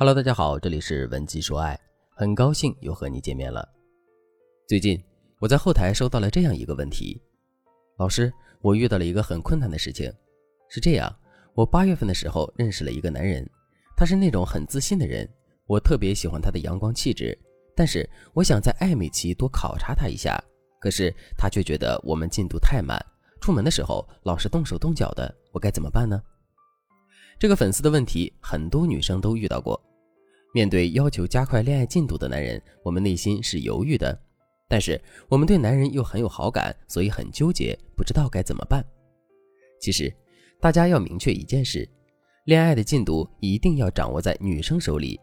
Hello，大家好，这里是文姬说爱，很高兴又和你见面了。最近我在后台收到了这样一个问题，老师，我遇到了一个很困难的事情，是这样，我八月份的时候认识了一个男人，他是那种很自信的人，我特别喜欢他的阳光气质，但是我想在暧昧期多考察他一下，可是他却觉得我们进度太慢，出门的时候老是动手动脚的，我该怎么办呢？这个粉丝的问题，很多女生都遇到过。面对要求加快恋爱进度的男人，我们内心是犹豫的，但是我们对男人又很有好感，所以很纠结，不知道该怎么办。其实，大家要明确一件事：恋爱的进度一定要掌握在女生手里。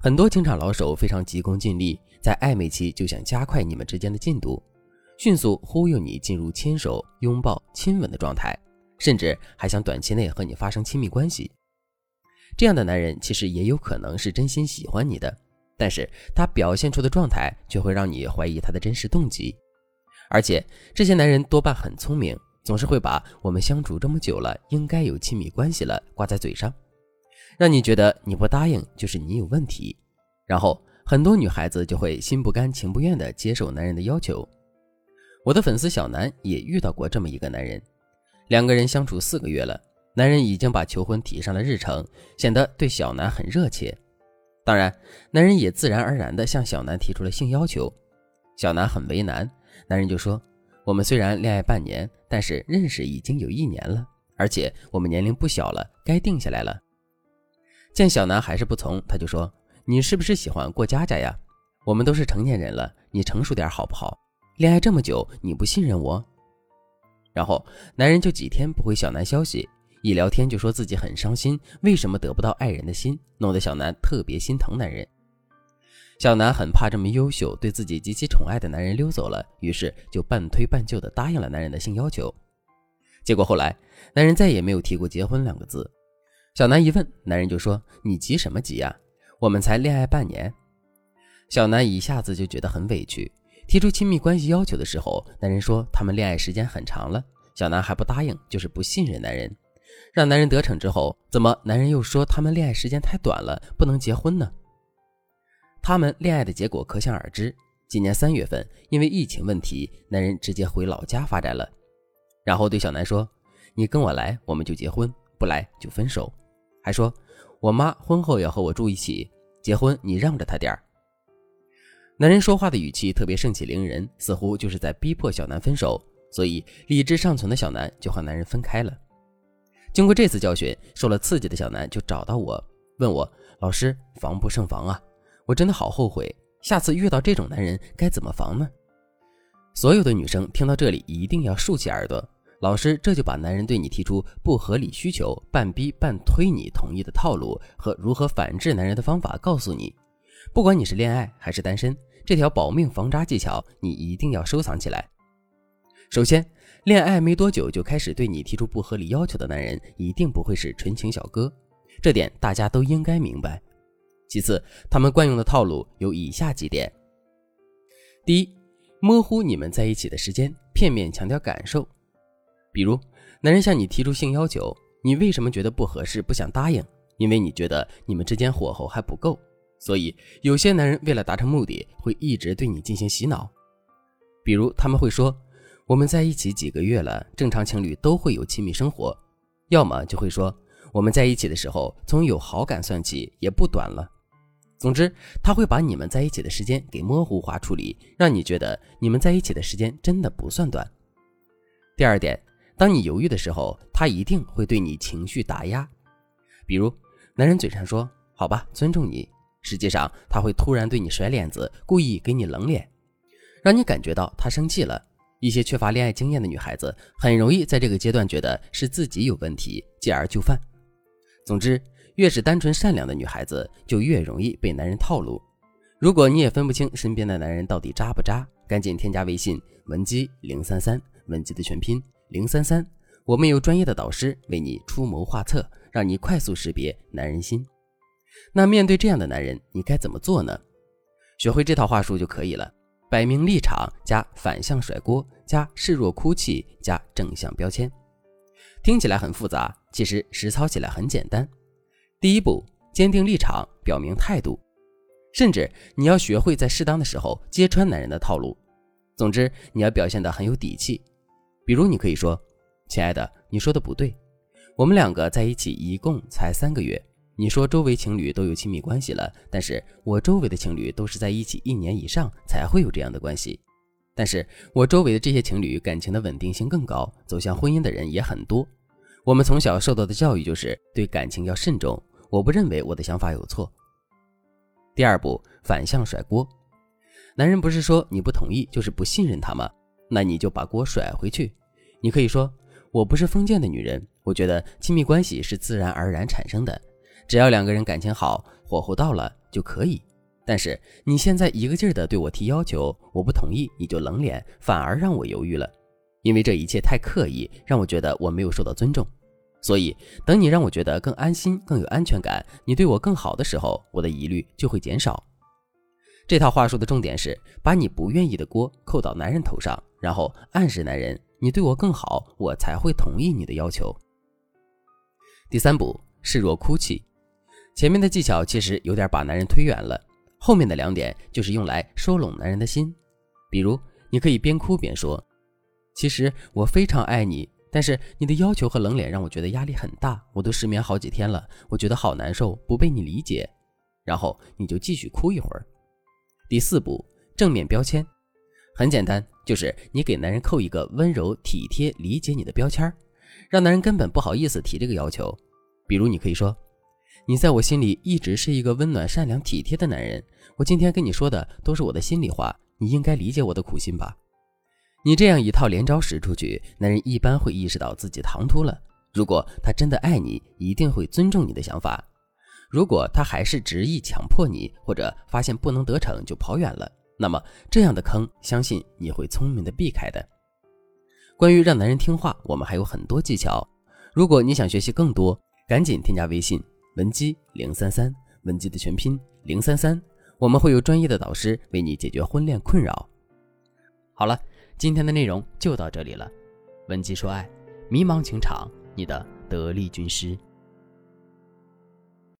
很多情场老手非常急功近利，在暧昧期就想加快你们之间的进度，迅速忽悠你进入牵手、拥抱、亲吻的状态。甚至还想短期内和你发生亲密关系，这样的男人其实也有可能是真心喜欢你的，但是他表现出的状态却会让你怀疑他的真实动机。而且这些男人多半很聪明，总是会把我们相处这么久了，应该有亲密关系了挂在嘴上，让你觉得你不答应就是你有问题，然后很多女孩子就会心不甘情不愿地接受男人的要求。我的粉丝小南也遇到过这么一个男人。两个人相处四个月了，男人已经把求婚提上了日程，显得对小南很热切。当然，男人也自然而然地向小南提出了性要求。小南很为难，男人就说：“我们虽然恋爱半年，但是认识已经有一年了，而且我们年龄不小了，该定下来了。”见小南还是不从，他就说：“你是不是喜欢过家家呀？我们都是成年人了，你成熟点好不好？恋爱这么久，你不信任我？”然后男人就几天不回小南消息，一聊天就说自己很伤心，为什么得不到爱人的心，弄得小南特别心疼男人。小南很怕这么优秀、对自己极其宠爱的男人溜走了，于是就半推半就的答应了男人的性要求。结果后来男人再也没有提过结婚两个字。小南一问，男人就说：“你急什么急呀？我们才恋爱半年。”小南一下子就觉得很委屈。提出亲密关系要求的时候，男人说他们恋爱时间很长了，小南还不答应，就是不信任男人。让男人得逞之后，怎么男人又说他们恋爱时间太短了，不能结婚呢？他们恋爱的结果可想而知。今年三月份，因为疫情问题，男人直接回老家发展了，然后对小南说：“你跟我来，我们就结婚；不来就分手。”还说：“我妈婚后要和我住一起，结婚你让着她点儿。”男人说话的语气特别盛气凌人，似乎就是在逼迫小南分手，所以理智尚存的小南就和男人分开了。经过这次教训，受了刺激的小南就找到我，问我：“老师，防不胜防啊！我真的好后悔，下次遇到这种男人该怎么防呢？”所有的女生听到这里一定要竖起耳朵，老师这就把男人对你提出不合理需求、半逼半推你同意的套路和如何反制男人的方法告诉你。不管你是恋爱还是单身。这条保命防渣技巧，你一定要收藏起来。首先，恋爱没多久就开始对你提出不合理要求的男人，一定不会是纯情小哥，这点大家都应该明白。其次，他们惯用的套路有以下几点：第一，模糊你们在一起的时间，片面强调感受。比如，男人向你提出性要求，你为什么觉得不合适，不想答应？因为你觉得你们之间火候还不够。所以，有些男人为了达成目的，会一直对你进行洗脑。比如，他们会说：“我们在一起几个月了，正常情侣都会有亲密生活。”要么就会说：“我们在一起的时候，从有好感算起，也不短了。”总之，他会把你们在一起的时间给模糊化处理，让你觉得你们在一起的时间真的不算短。第二点，当你犹豫的时候，他一定会对你情绪打压。比如，男人嘴上说：“好吧，尊重你。”实际上，他会突然对你甩脸子，故意给你冷脸，让你感觉到他生气了。一些缺乏恋爱经验的女孩子，很容易在这个阶段觉得是自己有问题，继而就范。总之，越是单纯善良的女孩子，就越容易被男人套路。如果你也分不清身边的男人到底渣不渣，赶紧添加微信文姬零三三，文姬的全拼零三三，我们有专业的导师为你出谋划策，让你快速识别男人心。那面对这样的男人，你该怎么做呢？学会这套话术就可以了：摆明立场加反向甩锅加示弱哭泣加正向标签。听起来很复杂，其实实操起来很简单。第一步，坚定立场，表明态度，甚至你要学会在适当的时候揭穿男人的套路。总之，你要表现得很有底气。比如，你可以说：“亲爱的，你说的不对。我们两个在一起一共才三个月。你说周围情侣都有亲密关系了，但是我周围的情侣都是在一起一年以上才会有这样的关系。但是我周围的这些情侣感情的稳定性更高，走向婚姻的人也很多。我们从小受到的教育就是对感情要慎重。我不认为我的想法有错。”第二步，反向甩锅。男人不是说你不同意就是不信任他吗？那你就把锅甩回去。你可以说：“我不是封建的女人，我觉得亲密关系是自然而然产生的，只要两个人感情好，火候到了就可以。但是你现在一个劲儿的对我提要求，我不同意你就冷脸，反而让我犹豫了，因为这一切太刻意，让我觉得我没有受到尊重。所以等你让我觉得更安心、更有安全感，你对我更好的时候，我的疑虑就会减少。”这套话术的重点是把你不愿意的锅扣到男人头上，然后暗示男人你对我更好，我才会同意你的要求。第三步，示弱哭泣。前面的技巧其实有点把男人推远了，后面的两点就是用来收拢男人的心。比如，你可以边哭边说：“其实我非常爱你，但是你的要求和冷脸让我觉得压力很大，我都失眠好几天了，我觉得好难受，不被你理解。”然后你就继续哭一会儿。第四步，正面标签，很简单，就是你给男人扣一个温柔、体贴、理解你的标签让男人根本不好意思提这个要求。比如，你可以说：“你在我心里一直是一个温暖、善良、体贴的男人，我今天跟你说的都是我的心里话，你应该理解我的苦心吧？”你这样一套连招使出去，男人一般会意识到自己唐突了。如果他真的爱你，一定会尊重你的想法。如果他还是执意强迫你，或者发现不能得逞就跑远了，那么这样的坑，相信你会聪明的避开的。关于让男人听话，我们还有很多技巧。如果你想学习更多，赶紧添加微信文姬零三三，文姬的全拼零三三，我们会有专业的导师为你解决婚恋困扰。好了，今天的内容就到这里了。文姬说爱，迷茫情场，你的得力军师。